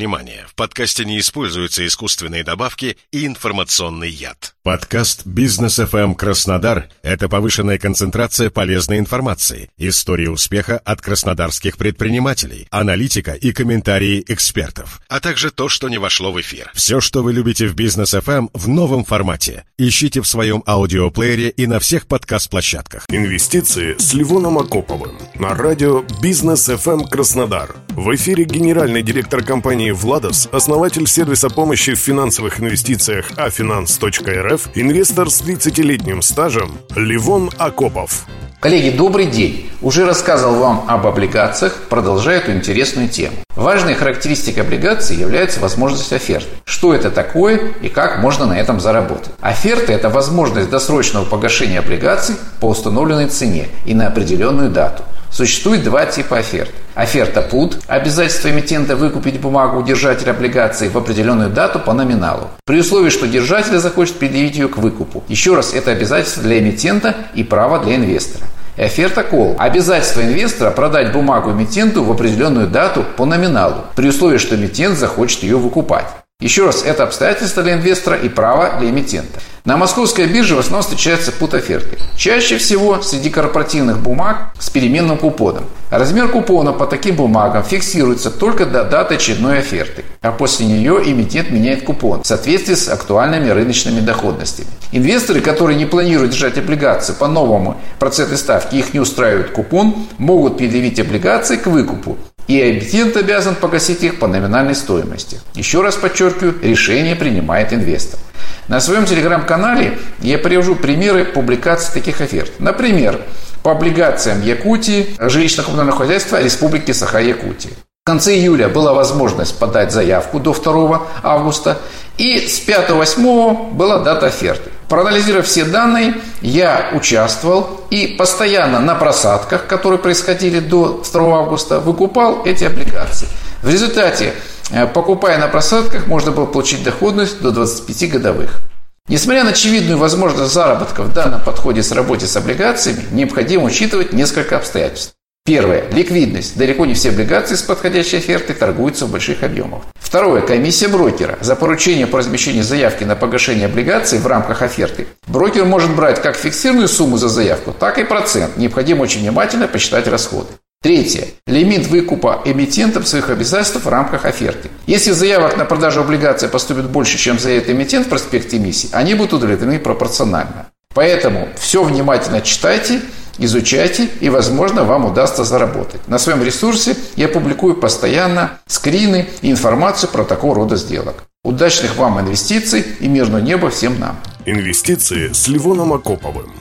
внимание, в подкасте не используются искусственные добавки и информационный яд. Подкаст «Бизнес FM Краснодар» — это повышенная концентрация полезной информации, истории успеха от краснодарских предпринимателей, аналитика и комментарии экспертов, а также то, что не вошло в эфир. Все, что вы любите в «Бизнес FM» в новом формате. Ищите в своем аудиоплеере и на всех подкаст-площадках. Инвестиции с Ливоном Акоповым на радио «Бизнес FM Краснодар». В эфире генеральный директор компании «Владос», основатель сервиса помощи в финансовых инвестициях afinance.rf, инвестор с 30-летним стажем Ливон Акопов. Коллеги, добрый день! Уже рассказывал вам об облигациях, продолжаю эту интересную тему. Важной характеристикой облигаций является возможность оферты. Что это такое и как можно на этом заработать? Оферта – это возможность досрочного погашения облигаций по установленной цене и на определенную дату. Существует два типа оферт. Оферта PUT – обязательство эмитента выкупить бумагу у держателя облигации в определенную дату по номиналу, при условии, что держатель захочет предъявить ее к выкупу. Еще раз, это обязательство для эмитента и право для инвестора. И оферта call – обязательство инвестора продать бумагу эмитенту в определенную дату по номиналу, при условии, что эмитент захочет ее выкупать. Еще раз, это обстоятельство для инвестора и право для эмитента. На московской бирже в основном встречаются пут-оферты. Чаще всего среди корпоративных бумаг с переменным купоном. Размер купона по таким бумагам фиксируется только до даты очередной оферты, а после нее эмитент меняет купон в соответствии с актуальными рыночными доходностями. Инвесторы, которые не планируют держать облигации по новому процентной ставке, их не устраивает купон, могут предъявить облигации к выкупу и эмитент обязан погасить их по номинальной стоимости. Еще раз подчеркиваю, решение принимает инвестор. На своем телеграм-канале я привожу примеры публикации таких оферт. Например, по облигациям Якутии, жилищно-коммунального хозяйства Республики Саха-Якутия. В конце июля была возможность подать заявку до 2 августа, и с 5-8 была дата оферты. Проанализировав все данные, я участвовал и постоянно на просадках, которые происходили до 2 августа, выкупал эти облигации. В результате, э, покупая на просадках, можно было получить доходность до 25 годовых. Несмотря на очевидную возможность заработка в данном подходе с работе с облигациями, необходимо учитывать несколько обстоятельств. Первое. Ликвидность. Далеко не все облигации с подходящей офертой торгуются в больших объемах. Второе. Комиссия брокера. За поручение по размещению заявки на погашение облигаций в рамках оферты. Брокер может брать как фиксированную сумму за заявку, так и процент. Необходимо очень внимательно посчитать расходы. Третье. Лимит выкупа эмитентом своих обязательств в рамках оферты. Если заявок на продажу облигаций поступит больше, чем заявит эмитент в проспекте эмиссии, они будут удовлетворены пропорционально. Поэтому все внимательно читайте изучайте, и, возможно, вам удастся заработать. На своем ресурсе я публикую постоянно скрины и информацию про такого рода сделок. Удачных вам инвестиций и мирного неба всем нам. Инвестиции с Ливоном Акоповым.